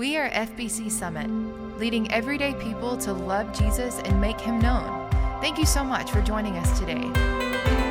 We are FBC Summit, leading everyday people to love Jesus and make him known. Thank you so much for joining us today.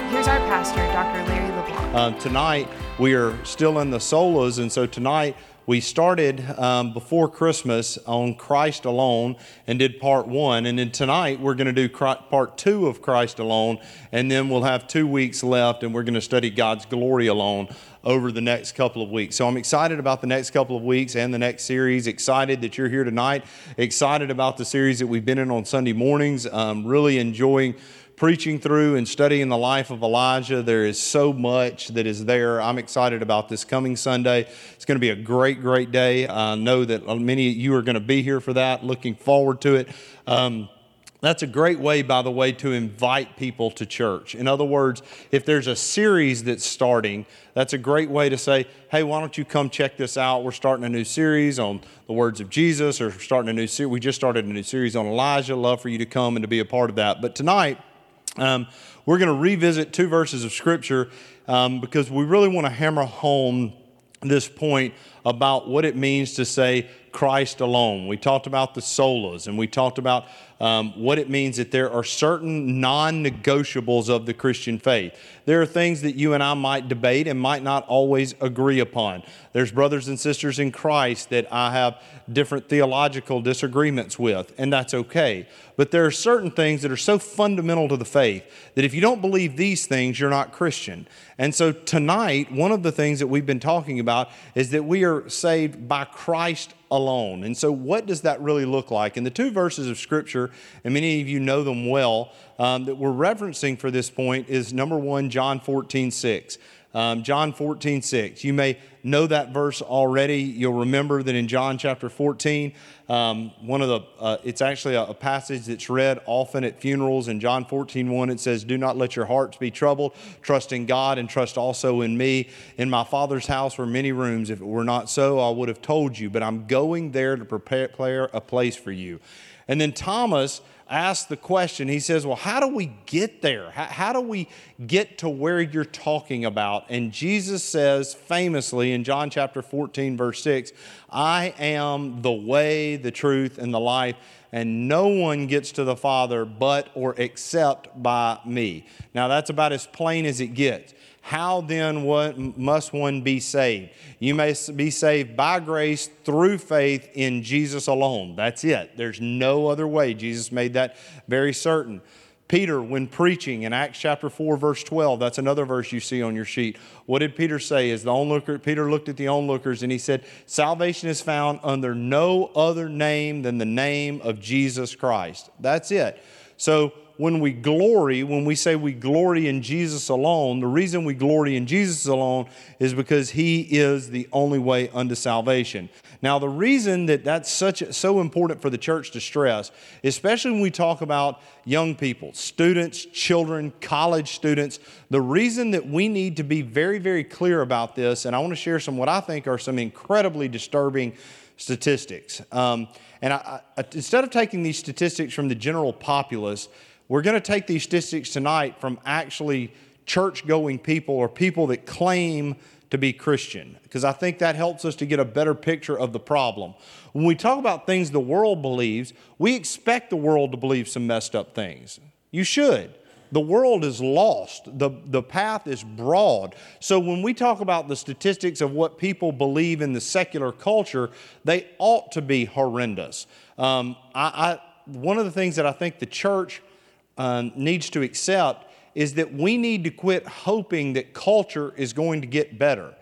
Here's our pastor, Dr. Larry LeBlanc. Um, tonight, we are still in the solas, and so tonight we started um, before Christmas on Christ alone and did part one. And then tonight we're going to do part two of Christ alone. And then we'll have two weeks left and we're going to study God's glory alone over the next couple of weeks. So I'm excited about the next couple of weeks and the next series. Excited that you're here tonight. Excited about the series that we've been in on Sunday mornings. Um, really enjoying preaching through and studying the life of Elijah. There is so much that is there. I'm excited about this coming Sunday. It's going to be a great, great day. I know that many of you are going to be here for that. Looking forward to it. Um, that's a great way, by the way, to invite people to church. In other words, if there's a series that's starting, that's a great way to say, hey, why don't you come check this out? We're starting a new series on the words of Jesus, or starting a new series. We just started a new series on Elijah. Love for you to come and to be a part of that. But tonight, um, we're going to revisit two verses of Scripture um, because we really want to hammer home this point about what it means to say Christ alone. We talked about the solas and we talked about um, what it means that there are certain non negotiables of the Christian faith. There are things that you and I might debate and might not always agree upon. There's brothers and sisters in Christ that I have different theological disagreements with, and that's okay. But there are certain things that are so fundamental to the faith that if you don't believe these things, you're not Christian. And so tonight, one of the things that we've been talking about is that we are saved by Christ alone. And so, what does that really look like? And the two verses of Scripture, and many of you know them well, um, that we're referencing for this point is number one, John 14, 6. Um, John 14, 6. You may know that verse already. You'll remember that in John chapter 14, um, one of the, uh, it's actually a, a, passage that's read often at funerals. In John 14, 1, it says, Do not let your hearts be troubled. Trust in God and trust also in me. In my Father's house were many rooms. If it were not so, I would have told you, but I'm going there to prepare a place for you. And then Thomas, asked the question. He says, Well, how do we get there? How, how, do we get to where you're talking about? And Jesus says famously in John chapter 14, verse 6, I am the way, the truth, and the life, and no one gets to the Father but or except by me. Now, that's about as plain as it gets. How then what must one be saved? You may be saved by grace through faith in Jesus alone. That's it. There's no other way. Jesus made that very certain. Peter, when preaching in Acts chapter 4, verse 12, that's another verse you see on your sheet. What did Peter say? Is the onlooker, Peter looked at the onlookers and he said, Salvation is found under no other name than the name of Jesus Christ. That's it. So when we glory, when we say we glory in Jesus alone, the reason we glory in Jesus alone is because He is the only way unto salvation. Now, the reason that that's such so important for the church to stress, especially when we talk about young people, students, children, college students, the reason that we need to be very, very clear about this, and I want to share some what I think are some incredibly disturbing statistics. Um, and I, I, instead of taking these statistics from the general populace, we're going to take these statistics tonight from actually church going people or people that claim to be Christian, because I think that helps us to get a better picture of the problem. When we talk about things the world believes, we expect the world to believe some messed up things. You should. The world is lost. The, the path is broad. So when we talk about the statistics of what people believe in the secular culture, they ought to be horrendous. Um, I, I, one of the things that I think the church um, needs to accept is that we need to quit hoping that culture is going to get better.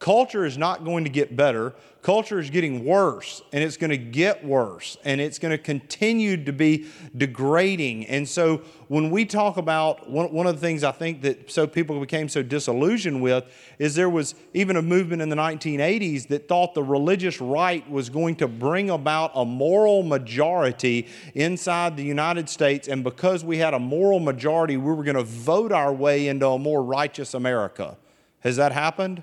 Culture is not going to get better. Culture is getting worse, and it's going to get worse, and it's going to continue to be degrading. And so, when we talk about one, one of the things I think that so people became so disillusioned with is there was even a movement in the 1980s that thought the religious right was going to bring about a moral majority inside the United States, and because we had a moral majority, we were going to vote our way into a more righteous America. Has that happened?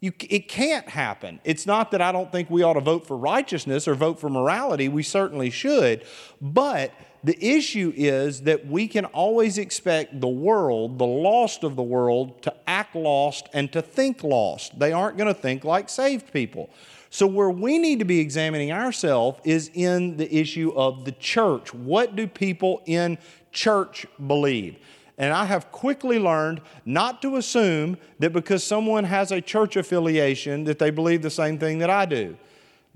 You, it can't happen. It's not that I don't think we ought to vote for righteousness or vote for morality. We certainly should. But the issue is that we can always expect the world, the lost of the world, to act lost and to think lost. They aren't going to think like saved people. So, where we need to be examining ourselves is in the issue of the church. What do people in church believe? And I have quickly learned not to assume that because someone has a church affiliation that they believe the same thing that I do.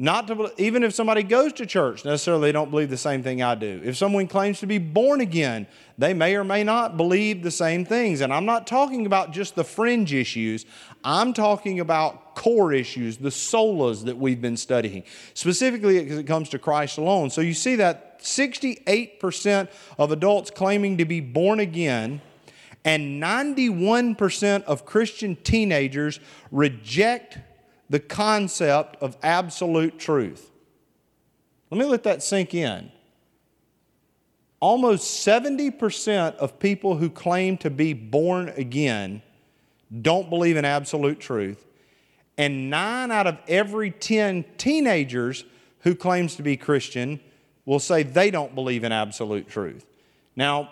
Not to, even if somebody goes to church, necessarily they don't believe the same thing I do. If someone claims to be born again, they may or may not believe the same things. And I'm not talking about just the fringe issues, I'm talking about core issues, the solas that we've been studying, specifically as it comes to Christ alone. So you see that 68% of adults claiming to be born again and 91% of Christian teenagers reject the concept of absolute truth. Let me let that sink in. Almost 70% of people who claim to be born again don't believe in absolute truth. And nine out of every 10 teenagers who claims to be Christian will say they don't believe in absolute truth. Now,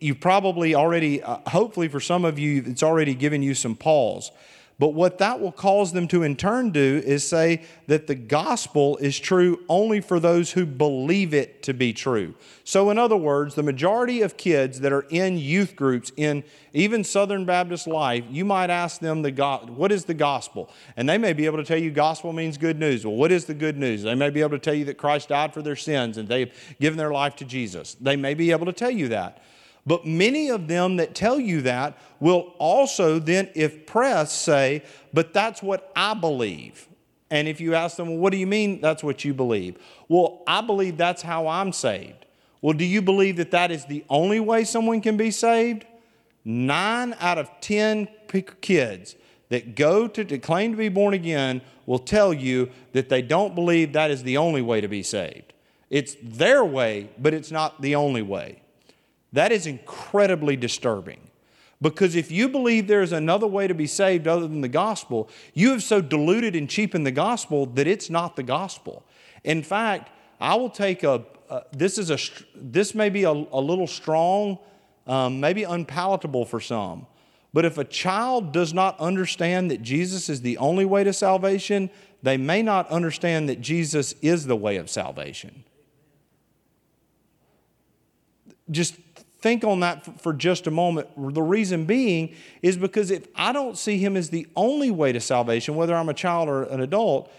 you've probably already, uh, hopefully for some of you, it's already given you some pause but what that will cause them to in turn do is say that the gospel is true only for those who believe it to be true. So, in other words, the majority of kids that are in youth groups, in even Southern Baptist life, you might ask them, the What is the gospel? And they may be able to tell you gospel means good news. Well, what is the good news? They may be able to tell you that Christ died for their sins and they've given their life to Jesus. They may be able to tell you that. But many of them that tell you that will also then, if pressed, say, But that's what I believe. And if you ask them, Well, what do you mean that's what you believe? Well, I believe that's how I'm saved. Well, do you believe that that is the only way someone can be saved? Nine out of 10 kids that go to, to claim to be born again will tell you that they don't believe that is the only way to be saved. It's their way, but it's not the only way. That is incredibly disturbing. Because if you believe there is another way to be saved other than the gospel, you have so diluted and cheapened the gospel that it's not the gospel. In fact, I will take a, uh, this is a, this may be a, a little strong, um, maybe unpalatable for some. But if a child does not understand that Jesus is the only way to salvation, they may not understand that Jesus is the way of salvation. Just think on that for just a moment. The reason being is because if I don't see Him as the only way to salvation, whether I'm a child or an adult,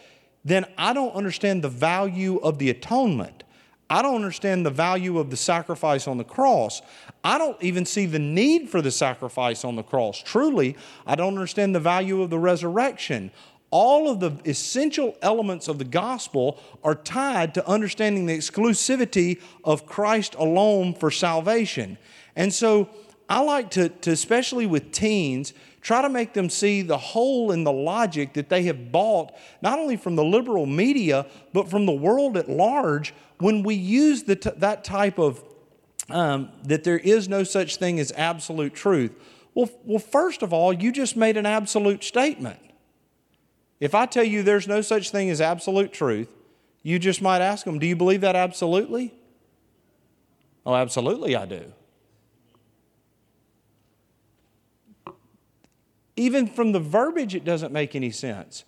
then I don't understand the value of the atonement. I don't understand the value of the sacrifice on the cross. I don't even see the need for the sacrifice on the cross. Truly, I don't understand the value of the resurrection all of the essential elements of the gospel are tied to understanding the exclusivity of Christ alone for salvation. And so I like to, to, especially with teens, try to make them see the hole in the logic that they have bought, not only from the liberal media, but from the world at large, when we use the t- that type of, um, that there is no such thing as absolute truth. Well, well, first of all, you just made an absolute statement. If I tell you there's no such thing as absolute truth, you just might ask them, Do you believe that absolutely? Oh, absolutely, I do. Even from the verbiage, it doesn't make any sense.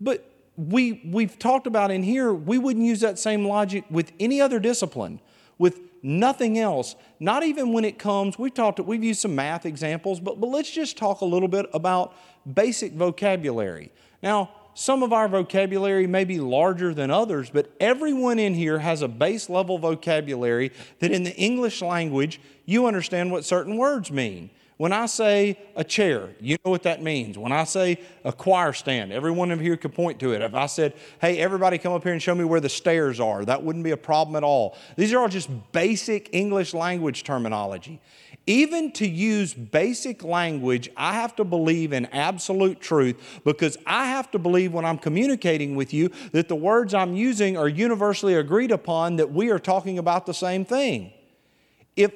But we, we've talked about in here, we wouldn't use that same logic with any other discipline, with nothing else. Not even when it comes, we've talked, we've used some math examples, but, but let's just talk a little bit about basic vocabulary. Now, some of our vocabulary may be larger than others, but everyone in here has a base level vocabulary that in the English language, you understand what certain words mean. When I say a chair, you know what that means. When I say a choir stand, everyone in here could point to it. If I said, hey, everybody come up here and show me where the stairs are, that wouldn't be a problem at all. These are all just basic English language terminology. Even to use basic language, I have to believe in absolute truth because I have to believe when I'm communicating with you that the words I'm using are universally agreed upon, that we are talking about the same thing. If,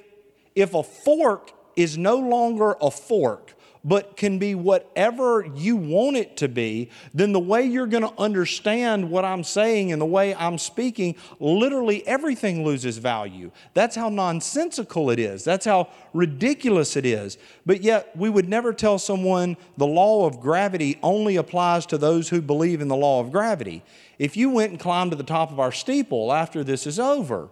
if a fork is no longer a fork, but can be whatever you want it to be, then the way you're going to understand what I'm saying and the way I'm speaking, literally everything loses value. That's how nonsensical it is. That's how ridiculous it is. But yet, we would never tell someone the law of gravity only applies to those who believe in the law of gravity. If you went and climbed to the top of our steeple after this is over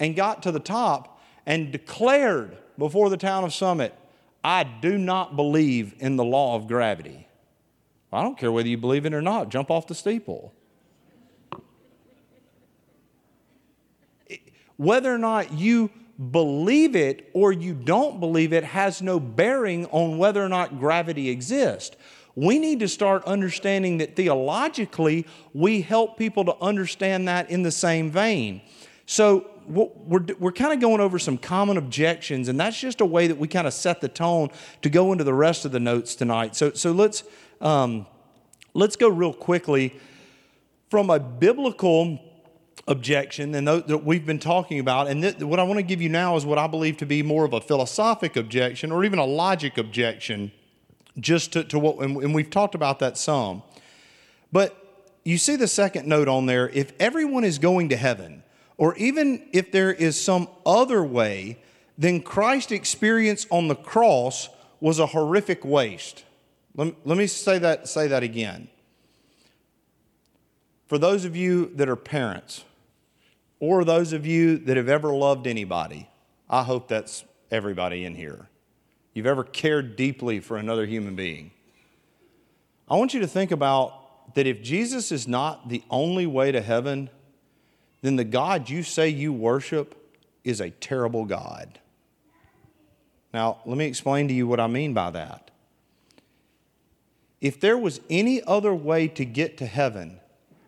and got to the top and declared before the town of Summit, I do not believe in the law of gravity. I don't care whether you believe it or not, jump off the steeple. Whether or not you believe it or you don't believe it has no bearing on whether or not gravity exists. We need to start understanding that theologically, we help people to understand that in the same vein. So, we're, we're kind of going over some common objections, and that's just a way that we kind of set the tone to go into the rest of the notes tonight. So, so let's, um, let's go real quickly from a biblical objection and that we've been talking about. And th- what I want to give you now is what I believe to be more of a philosophic objection or even a logic objection, just to, to what, and we've talked about that some. But you see the second note on there if everyone is going to heaven, or even if there is some other way, then Christ's experience on the cross was a horrific waste. Let, let me say that, say that again. For those of you that are parents, or those of you that have ever loved anybody, I hope that's everybody in here. You've ever cared deeply for another human being. I want you to think about that if Jesus is not the only way to heaven, then the God you say you worship is a terrible God. Now, let me explain to you what I mean by that. If there was any other way to get to heaven,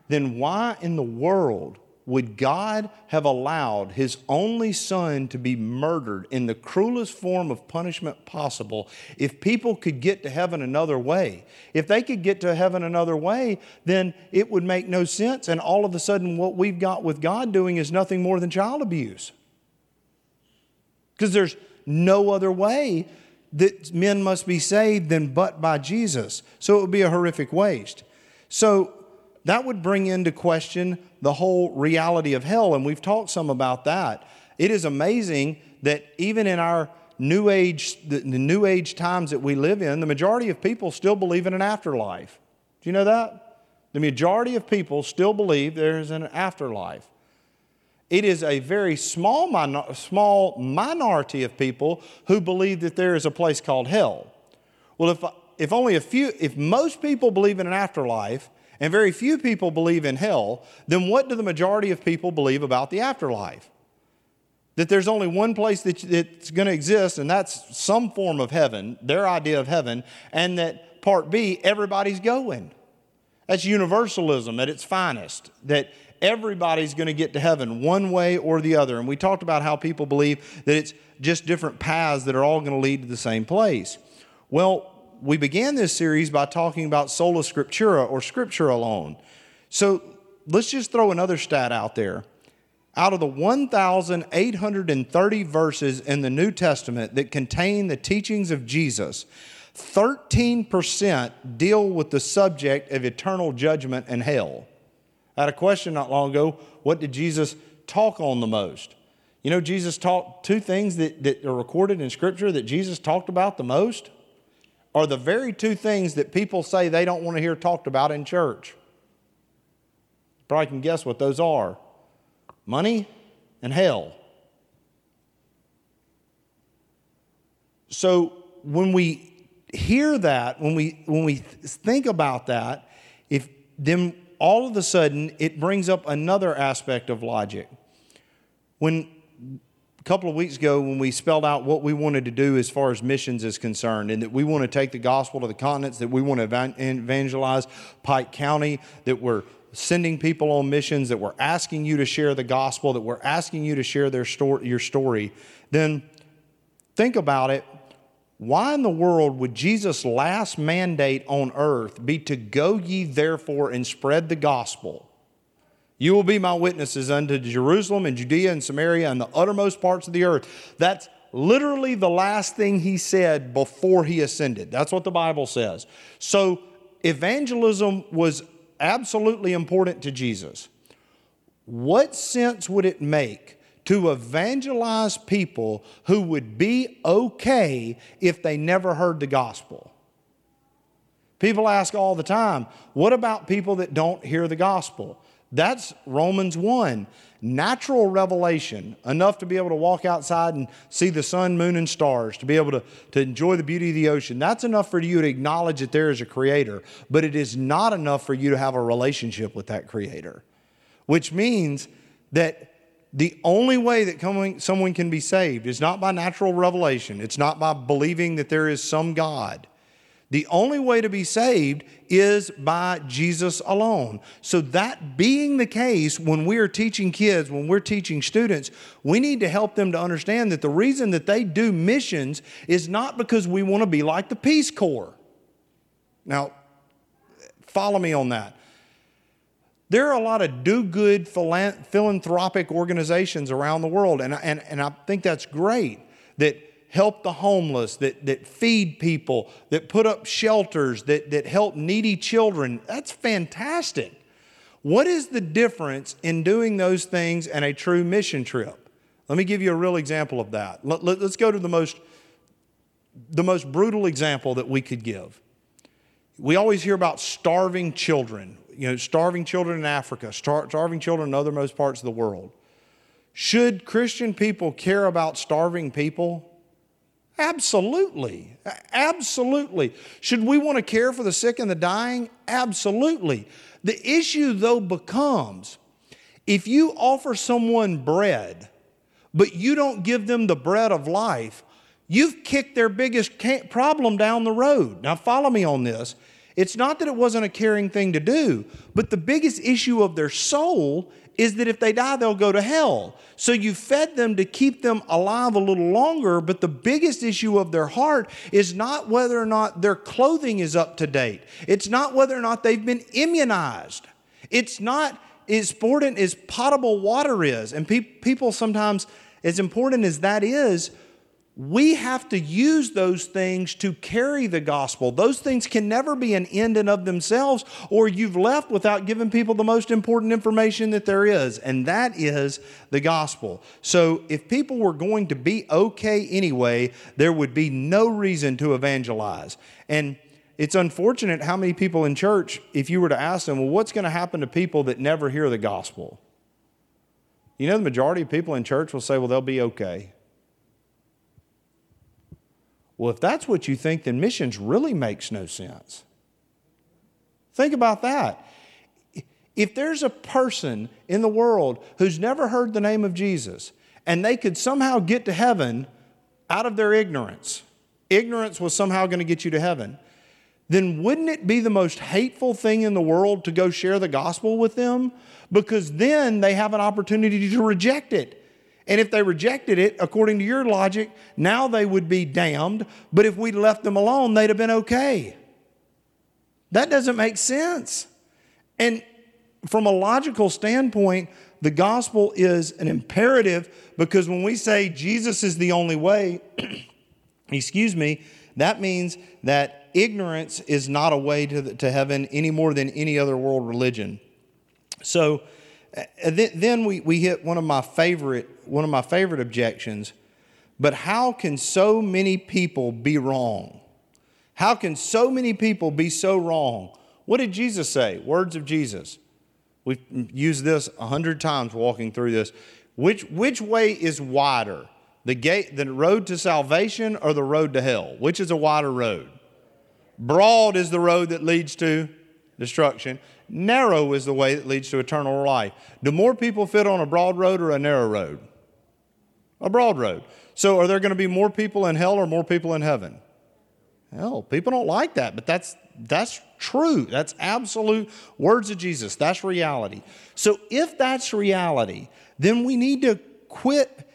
then why in the world would God have allowed his only son to be murdered in the cruelest form of punishment possible if people could get to heaven another way? If they could get to heaven another way, then it would make no sense. And all of a sudden, what we've got with God doing is nothing more than child abuse. Because there's no other way that men must be saved than but by Jesus. So it would be a horrific waste. So that would bring into question the whole reality of hell, and we've talked some about that. It is amazing that even in our new age, the, new age times that we live in, the majority of people still believe in an afterlife. Do you know that? The majority of people still believe there is an afterlife. It is a very small, minor, small minority of people who believe that there is a place called hell. Well, if, if only a few, if most people believe in an afterlife, and very few people believe in hell, then what do the majority of people believe about the afterlife? That there's only one place that, that's going to exist, and that's some form of heaven, their idea of heaven, and that part B, everybody's going. That's universalism at its finest, that everybody's going to get to heaven one way or the other. And we talked about how people believe that it's just different paths that are all going to lead to the same place. Well, we began this series by talking about sola scriptura or scripture alone. So let's just throw another stat out there. Out of the 1,830 verses in the New Testament that contain the teachings of Jesus, 13% deal with the subject of eternal judgment and hell. I had a question not long ago what did Jesus talk on the most? You know, Jesus taught two things that, that are recorded in Scripture that Jesus talked about the most are the very two things that people say they don't want to hear talked about in church. Probably can guess what those are money and hell. So when we hear that, when we, when we think about that, if then all of a sudden it brings up another aspect of logic. When a couple of weeks ago when we spelled out what we wanted to do as far as missions is concerned, and that we want to take the gospel to the continents, that we want to evangelize Pike County, that we're sending people on missions, that we're asking you to share the gospel, that we're asking you to share their your story, then think about it. Why in the world would Jesus' last mandate on earth be to go ye therefore and spread the gospel? You will be my witnesses unto Jerusalem and Judea and Samaria and the uttermost parts of the earth. That's literally the last thing he said before he ascended. That's what the Bible says. So evangelism was absolutely important to Jesus. What sense would it make to evangelize people who would be okay if they never heard the gospel? People ask all the time, what about people that don't hear the gospel? That's Romans 1. Natural revelation, enough to be able to walk outside and see the sun, moon, and stars, to be able to, to enjoy the beauty of the ocean. That's enough for you to acknowledge that there is a creator, but it is not enough for you to have a relationship with that creator, which means that the only way that coming, someone can be saved is not by natural revelation, it's not by believing that there is some God. The only way to be saved is by Jesus alone. So, that being the case, when we are teaching kids, when we're teaching students, we need to help them to understand that the reason that they do missions is not because we want to be like the Peace Corps. Now, follow me on that. There are a lot of do good philanthropic organizations around the world, and, and, and I think that's great that help the homeless, that, that feed people, that put up shelters, that, that help needy children. That's fantastic. What is the difference in doing those things and a true mission trip? Let me give you a real example of that. Let, let, go to the most, the most brutal example that we could give. We always hear about starving children, you know, starving children in Africa, star, starving children in other most parts of the world. Should Christian people care about starving people? Absolutely. Absolutely. Should we want to care for the sick and the dying? Absolutely. The issue, though, becomes if you offer someone bread, but you don't give them the bread of life, you've kicked their biggest problem down the road. Now, follow me on this. It's not that it wasn't a caring thing to do, but the biggest issue of their soul is that if they die, they'll go to hell. So you fed them to keep them alive a little longer, but the biggest issue of their heart is not whether or not their clothing is up to date. It's not whether or not they've been immunized. It's not as important as potable water is. And pe- people sometimes, as important as that is, we have to use those things to carry the gospel. Those things can never be an end in of themselves, or you've left without giving people the most important information that there is, and that is the gospel. So, if people were going to be okay anyway, there would be no reason to evangelize. And it's unfortunate how many people in church, if you were to ask them, well, what's going to happen to people that never hear the gospel? You know, the majority of people in church will say, well, they'll be okay. Well, if that's what you think, then missions really makes no sense. Think about that. If there's a person in the world who's never heard the name of Jesus and they could somehow get to heaven out of their ignorance, ignorance was somehow going to get you to heaven, then wouldn't it be the most hateful thing in the world to go share the gospel with them? Because then they have an opportunity to reject it. And if they rejected it, according to your logic, now they would be damned. But if we'd left them alone, they'd have been okay. That doesn't make sense. And from a logical standpoint, the gospel is an imperative because when we say Jesus is the only way, excuse me, that means that ignorance is not a way to, the, to heaven any more than any other world religion. So, then we, we hit one of my favorite one of my favorite objections. But how can so many people be wrong? How can so many people be so wrong? What did jesus say? Words of jesus. We've used this a hundred times walking through this. Which, which way is wider? The gate the road to salvation or the road to hell? Which is a wider road? Broad is the road that leads to destruction Narrow is the way that leads to eternal life. Do more people fit on a broad road or a narrow road? A broad road. So are there going to be more people in hell or more people in heaven? Hell, people don't like that, but that's that's true. That's absolute words of Jesus. That's reality. So if that's reality, then we need to quit.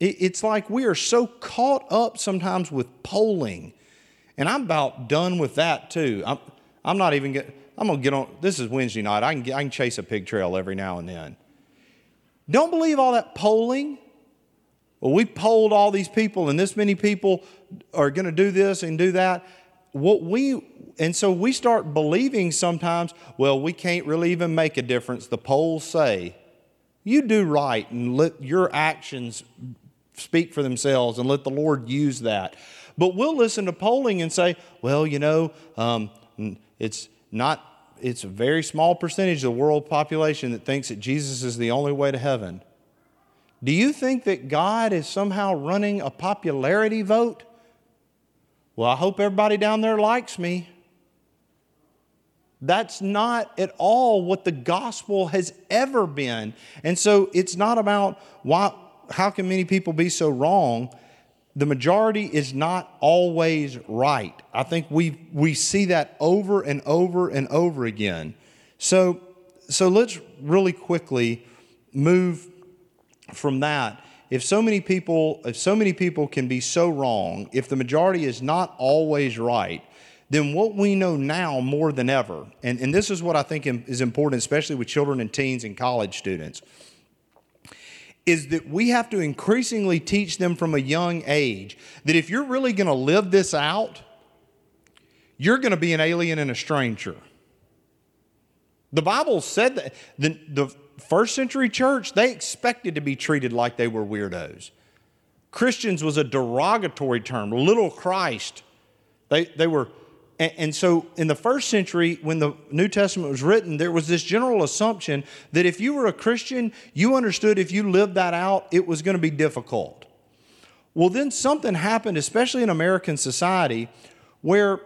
It's like we are so caught up sometimes with polling. And I'm about done with that too. I'm, I'm not even getting I'm going to get on, this is Wednesday night. I can, I can chase a pig trail every now and then. Don't believe all that polling. well, we polled all these people, and this many people are going to do this and do that. What we and so we start believing sometimes, well, we can't really even make a difference. The polls say, you do right and let your actions speak for themselves and let the Lord use that. But we'll listen to polling and say, well, you know, um, it's not, it's a very small percentage of the world population that thinks that Jesus is the only way to heaven. Do you think that God is somehow running a popularity vote? Well, I hope everybody down there likes me. That's not at all what the gospel has ever been. And so it's not about why, how can many people be so wrong? The majority is not always right. I think we, we see that over and over and over again. So, so let's really quickly move from that. If so many people, if so many people can be so wrong, if the majority is not always right, then what we know now more than ever, and, and this is what I think is important, especially with children and teens and college students, is that we have to increasingly teach them from a young age that if you're really going to live this out, you're going to be an alien and a stranger. The Bible said that the, the first century church, they expected to be treated like they were weirdos. Christians was a derogatory term, little Christ. They, they were and, and, so, in the first century, when the New Testament was written, there was this general assumption that if you were a Christian, you understood if you lived that out, it was going to be difficult. Well, then something happened, especially in American society, where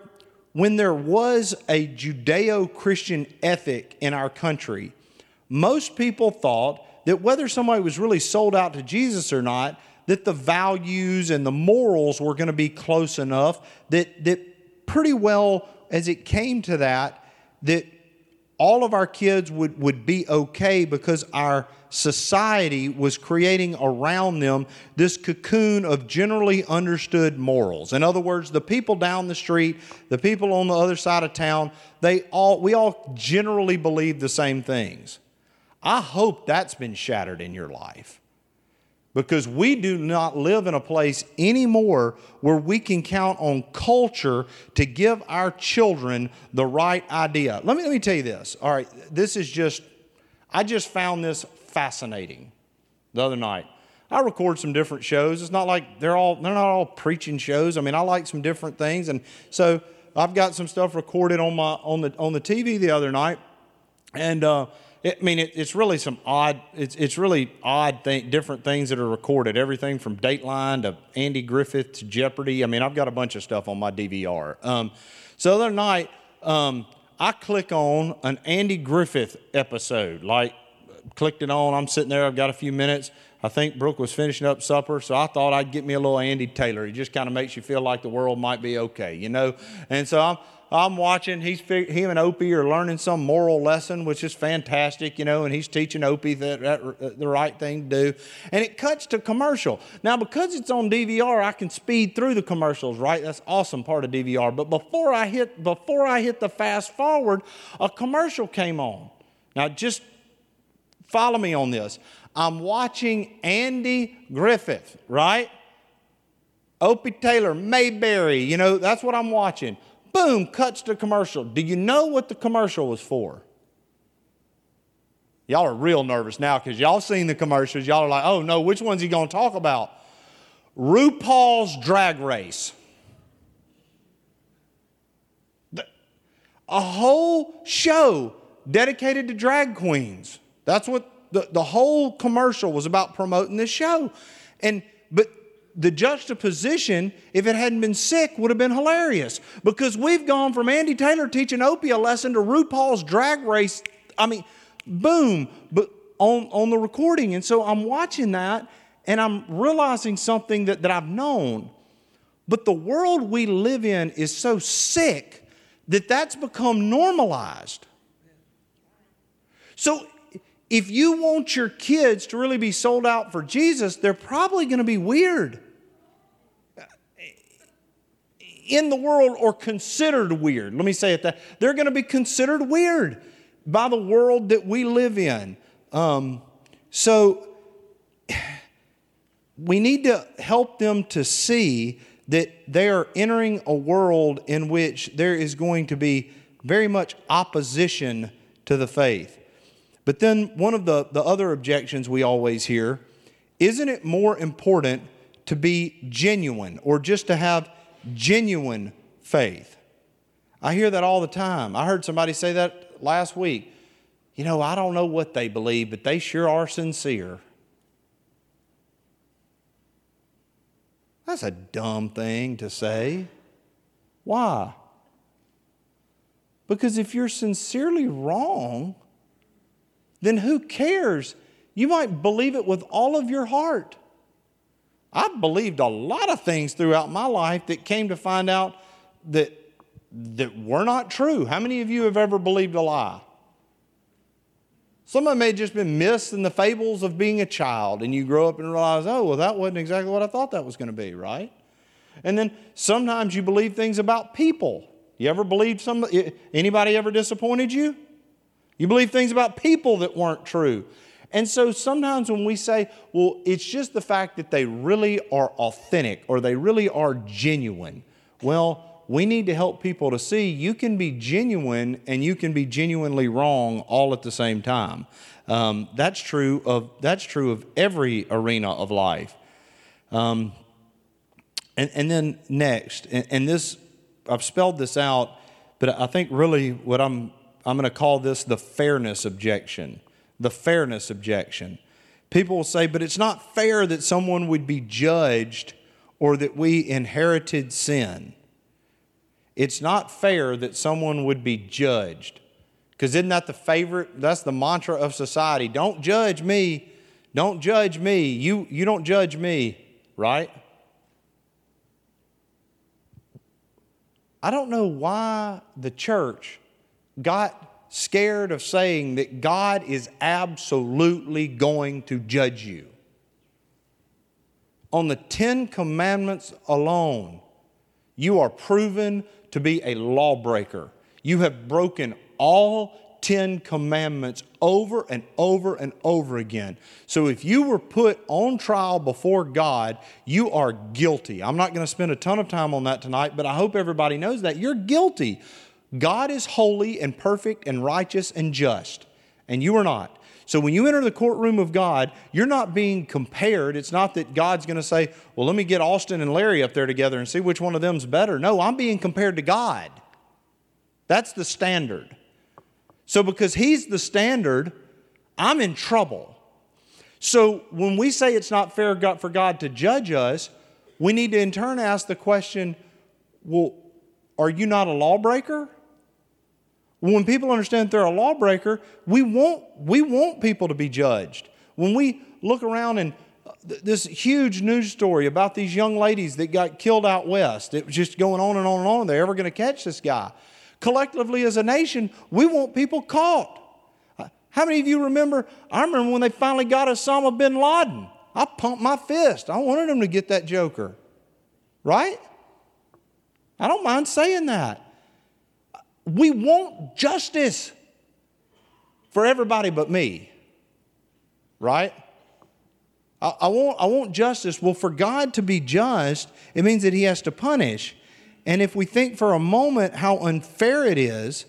when there was a Judeo Christian ethic in our country, most people thought that whether somebody was really sold out to Jesus or not, that the values and the morals were going to be close enough that, that pretty well as it came to that, that all of our kids would, would be okay because our society was creating around them this cocoon of generally understood morals. In other words, the people down the street, the people on the other side of town, they all we all generally believe the same things. I hope that's been shattered in your life because we do not live in a place anymore where we can count on culture to give our children the right idea. Let me, let me tell you this. All right, this is just, I just found this fascinating the other night. I record some different shows. It's not like they're all they're not all preaching shows. I mean, I like some different things, and so I've got some stuff recorded on my on the on the TV the other night, and uh, I mean, it, it's really some odd. It's it's really odd thing, different things that are recorded. Everything from Dateline to Andy Griffith to Jeopardy. I mean, I've got a bunch of stuff on my DVR. Um, so the other night, um, I click on an Andy Griffith episode. Like, clicked it on. I'm sitting there. I've got a few minutes. I think Brooke was finishing up supper, so I thought I'd get me a little Andy Taylor. He just kind of makes you feel like the world might be okay, you know. And so I'm I'm watching. He's him and Opie are learning some moral lesson, which is fantastic, you know. And he's teaching Opie that, that uh, the right thing to do. And it cuts to commercial. Now, because it's on DVR, I can speed through the commercials. Right? That's awesome part of DVR. But before I hit before I hit the fast forward, a commercial came on. Now, just follow me on this. I'm watching Andy Griffith, right? Opie Taylor, Mayberry, you know, that's what I'm watching. Boom, cuts to commercial. Do you know what the commercial was for? Y'all are real nervous now because y'all seen the commercials. Y'all are like, oh no, which one's he going to talk about? RuPaul's Drag Race. a whole show dedicated to drag queens. That's what the, the whole commercial was about promoting this show. And but the juxtaposition, if it hadn't been sick, would have been hilarious. Because we've gone from Andy Taylor teaching Opie a lesson to RuPaul's drag race. I mean, boom, but on, on the recording. And so I'm watching that and I'm realizing something that, that I've known. But the world we live in is so sick that that's become normalized. So if you want your kids to really be sold out for Jesus, they're probably going to be weird in the world or considered weird. Let me say it that they're going to be considered weird by the world that we live in. Um, so we need to help them to see that they are entering a world in which there is going to be very much opposition to the faith. But then one of the, the other objections we always hear isn't it more important to be genuine or just to have genuine faith? I hear that all the time. I heard somebody say that last week. You know, I don't know what they believe, but they sure are sincere. That's a dumb thing to say. Why? Because if you're sincerely wrong, then who cares? You might believe it with all of your heart. I've believed a lot of things throughout my life that came to find out that, that were not true. How many of you have ever believed a lie? Some of them may have just been myths and the fables of being a child, and you grow up and realize, oh, well, that wasn't exactly what I thought that was going to be, right? And then sometimes you believe things about people. You ever believed some anybody ever disappointed you? You believe things about people that weren't true. And so sometimes when we say, well, it's just the fact that they really are authentic or they really are genuine. Well, we need to help people to see you can be genuine and you can be genuinely wrong all at the same time. Um, that's true of that's true of every arena of life. Um, and, and then next, and, and this I've spelled this out, but I think really what I'm I'm going to call this the fairness objection. The fairness objection. People will say, but it's not fair that someone would be judged or that we inherited sin. It's not fair that someone would be judged. Because isn't that the favorite? That's the mantra of society. Don't judge me. Don't judge me. You, you don't judge me, right? I don't know why the church got scared of saying that God is absolutely going to judge you. On the Ten Commandments alone, you are proven to be a lawbreaker. You have broken all 10 commandments over and over and over again. So if you were put on trial before God, you are guilty. I'm not going to spend a ton of time on that tonight, but I hope everybody knows that. You're guilty. God is holy and perfect and righteous and just, and you are not. So when you enter the courtroom of God, you're not being compared. It's not that God's going to say, well, let me get Austin and Larry up there together and see which one of them's better. No, I'm being compared to God. That's the standard. So because He's the standard, I'm in trouble. So when we say it's not fair for God to judge us, we need to in turn ask the question, well, are you not a lawbreaker? When people understand they're a lawbreaker, we want, we want people to be judged. When we look around and uh, this huge news story about these young ladies that got killed out west, it was just going on and on and on. They're ever going to catch this guy. Collectively, as a nation, we want people caught. Uh, how many of you remember? I remember when they finally got Osama bin Laden. I pumped my fist. I wanted them to get that joker. Right? I don't mind saying that. We want justice for everybody but me, right? I, I, want, I want justice. Well, for God to be just, it means that He has to punish. And if we think for a moment how unfair it is,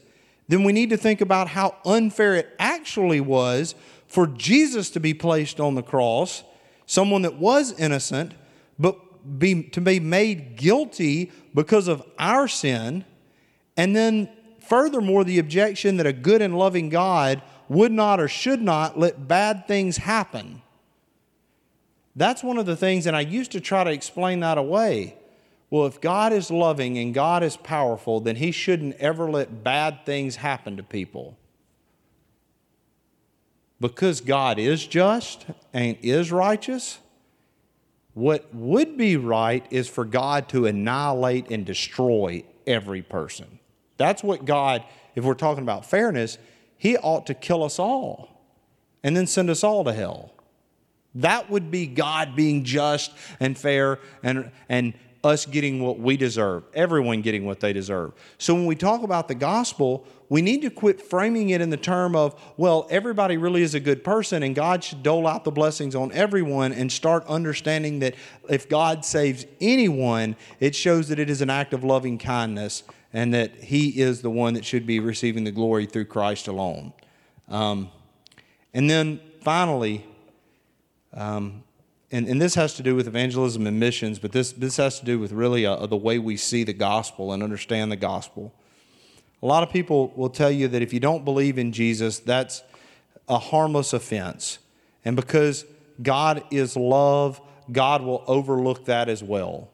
then we need to think about how unfair it actually was for Jesus to be placed on the cross, someone that was innocent, but be, to be made guilty because of our sin, and then Furthermore, the objection that a good and loving God would not or should not let bad things happen. That's one of the things, and I used to try to explain that away. Well, if God is loving and God is powerful, then He shouldn't ever let bad things happen to people. Because God is just and is righteous, what would be right is for God to annihilate and destroy every person. That's what God, if we're talking about fairness, He ought to kill us all and then send us all to hell. That would be God being just and fair and, and us getting what we deserve, everyone getting what they deserve. So when we talk about the gospel, we need to quit framing it in the term of, well, everybody really is a good person and God should dole out the blessings on everyone and start understanding that if God saves anyone, it shows that it is an act of loving kindness and that He is the one that should be receiving the glory through Christ alone. Um, and then finally, um, and, and this has to do with evangelism and missions, but this, this has to do with really uh, the way we see the gospel and understand the gospel. A lot of people will tell you that if you don't believe in Jesus, that's a harmless offense. And because God is love, God will overlook that as well.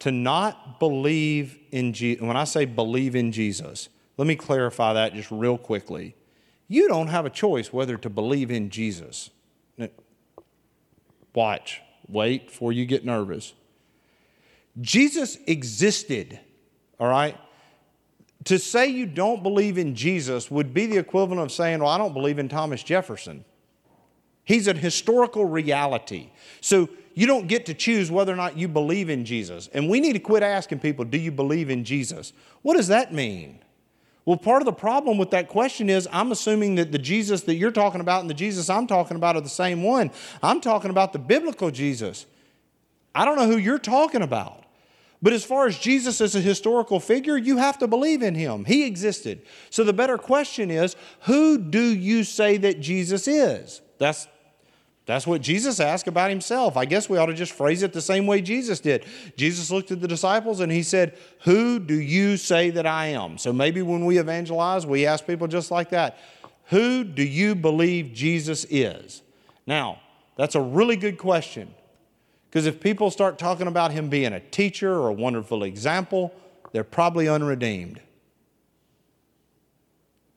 To not believe in Jesus, when I say believe in Jesus, let me clarify that just real quickly. You don't have a choice whether to believe in Jesus. Watch, wait before you get nervous. Jesus existed, all right? To say you don't believe in Jesus would be the equivalent of saying, Well, I don't believe in Thomas Jefferson. He's a historical reality. So you don't get to choose whether or not you believe in Jesus. And we need to quit asking people, Do you believe in Jesus? What does that mean? Well, part of the problem with that question is I'm assuming that the Jesus that you're talking about and the Jesus I'm talking about are the same one. I'm talking about the biblical Jesus. I don't know who you're talking about. But as far as Jesus as a historical figure, you have to believe in him. He existed. So the better question is who do you say that Jesus is? That's, that's what Jesus asked about himself. I guess we ought to just phrase it the same way Jesus did. Jesus looked at the disciples and he said, Who do you say that I am? So maybe when we evangelize, we ask people just like that Who do you believe Jesus is? Now, that's a really good question. Because if people start talking about him being a teacher or a wonderful example, they're probably unredeemed.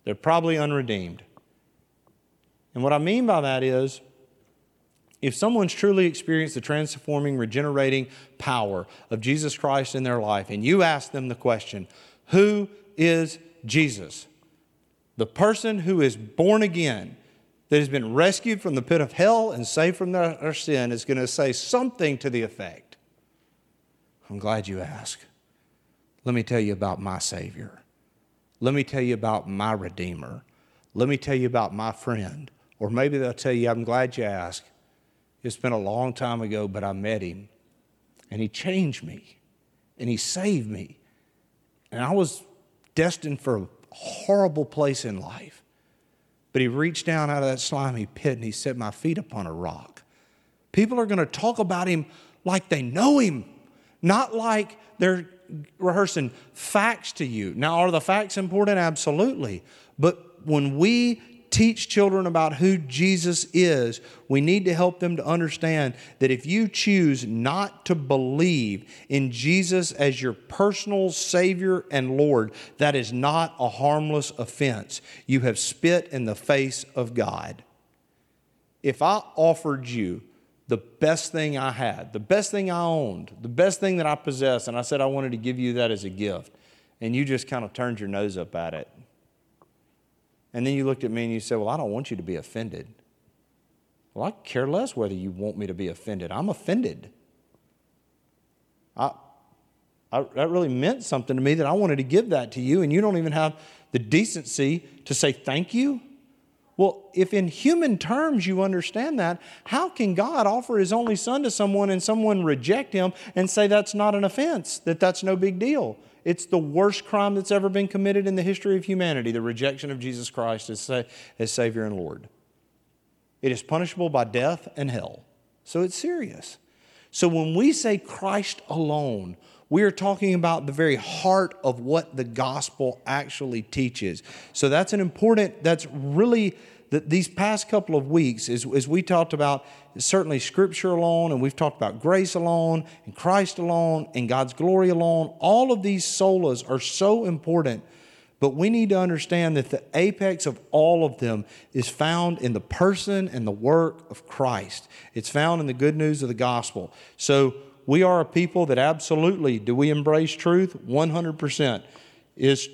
They're probably unredeemed. And what I mean by that is, if someone's truly experienced the transforming, regenerating power of Jesus Christ in their life, and you ask them the question, Who is Jesus? The person who is born again that has been rescued from the pit of hell and saved from their, sin is going to say something to the effect I'm glad you asked. Let me tell you about my Savior. Let me tell you about my Redeemer. Let me tell you about my friend. Or maybe they'll tell you, I'm glad you asked. It's been a long time ago, but I met him and he changed me and he saved me. And I was destined for a horrible place in life. But he reached down out of that slimy pit and he set my feet upon a rock. People are going to talk about him like they know him, not like they're rehearsing facts to you. Now, are the facts important? Absolutely. But when we teach children about who Jesus is, we need to help them to understand that if you choose not to believe in Jesus as your personal Savior and Lord, that is not a harmless offense. You have spit in the face of God. If I offered you the best thing I had, the best thing I owned, the best thing that I possessed, and I said I wanted to give you that as a gift, and you just kind of turned your nose up at it and then you looked at me and you said, Well, I don't want you to be offended. Well, I care less whether you want me to be offended. I'm offended. I, I, that really meant something to me that I wanted to give that to you, and you don't even have the decency to say thank you. Well, if in human terms you understand that, how can God offer His only Son to someone and someone reject Him and say that's not an offense, that that's no big deal? It's the worst crime that's ever been committed in the history of humanity the rejection of Jesus Christ as, as Savior and Lord. It is punishable by death and hell. So it's serious. So when we say Christ alone, we are talking about the very heart of what the gospel actually teaches. So that's an important, that's really that these past couple of weeks, as, as we talked about certainly Scripture alone, and we've talked about grace alone, and Christ alone, and God's glory alone, all of these solas are so important. But we need to understand that the apex of all of them is found in the person and the work of Christ. It's found in the good news of the gospel. So we are a people that absolutely do we embrace truth? 100%. Is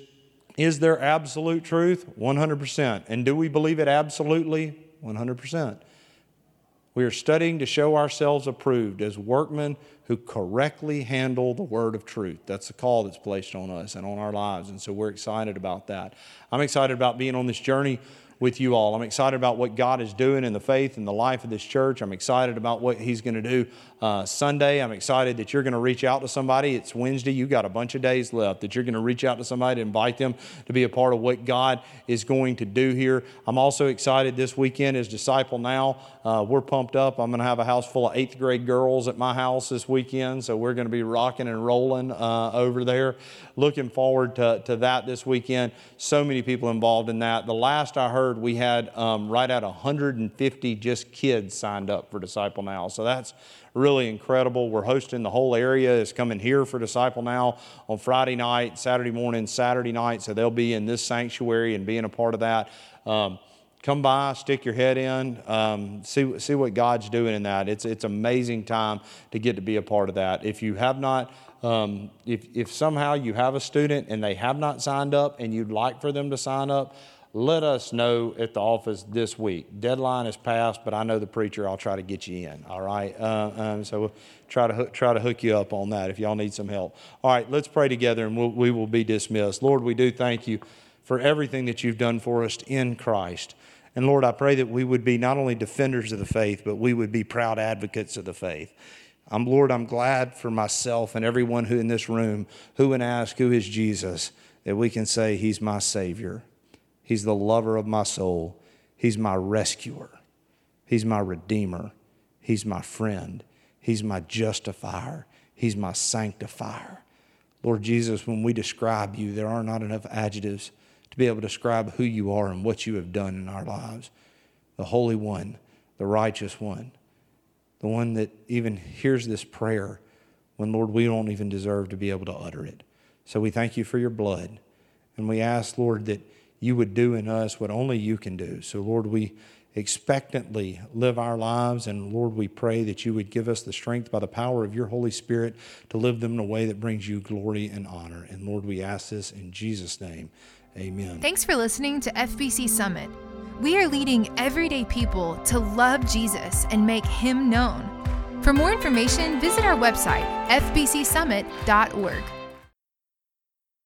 is there absolute truth? 100%. And do we believe it absolutely? 100%. We are studying to show ourselves approved as workmen who correctly handle the word of truth. That's the call that's placed on us and on our lives. And so we're excited about that. I'm excited about being on this journey with you all. I'm excited about what God is doing in the faith and the life of this church. I'm excited about what He's going to do uh, Sunday. I'm excited that you're going to reach out to somebody. It's Wednesday. You've got a bunch of days left that you're going to reach out to somebody to invite them to be a part of what God is going to do here. I'm also excited this weekend is Disciple Now. Uh, we're pumped up. I'm going to have a house full of eighth grade girls at my house this weekend. So we're going to be rocking and rolling uh, over there. Looking forward to, to that this weekend. So many people involved in that. The last I heard, we had um, right at 150 just kids signed up for Disciple Now. So that's really incredible. We're hosting the whole area is coming here for Disciple Now on Friday night, Saturday morning, Saturday night. So they'll be in this sanctuary and being a part of that. Um, come by, stick your head in, um, see, see what God's doing in that. It's, it's amazing time to get to be a part of that. If you have not, um, if, if somehow you have a student and they have not signed up and you'd like for them to sign up, let us know at the office this week. Deadline is passed, but I know the preacher. I'll try to get you in. All right. Uh, um, so we'll try to hook, try to hook you up on that if y'all need some help. All right. Let's pray together, and we'll, we will be dismissed. Lord, we do thank you for everything that you've done for us in Christ. And Lord, I pray that we would be not only defenders of the faith, but we would be proud advocates of the faith. I'm Lord, I'm glad for myself and everyone who in this room who would ask, Who is Jesus? that we can say, He's my Savior. He's the lover of my soul. He's my rescuer. He's my redeemer. He's my friend. He's my justifier. He's my sanctifier. Lord Jesus, when we describe you, there are not enough adjectives to be able to describe who you are and what you have done in our lives. The Holy One, the righteous one, the one that even hears this prayer when, Lord, we don't even deserve to be able to utter it. So we thank you for your blood. And we ask, Lord, that you would do in us what only you can do. So, Lord, we expectantly live our lives, and Lord, we pray that you would give us the strength by the power of your Holy Spirit to live them in a way that brings you glory and honor. And Lord, we ask this in Jesus' name. Amen. Thanks for listening to FBC Summit. We are leading everyday people to love Jesus and make him known. For more information, visit our website, fbcsummit.org.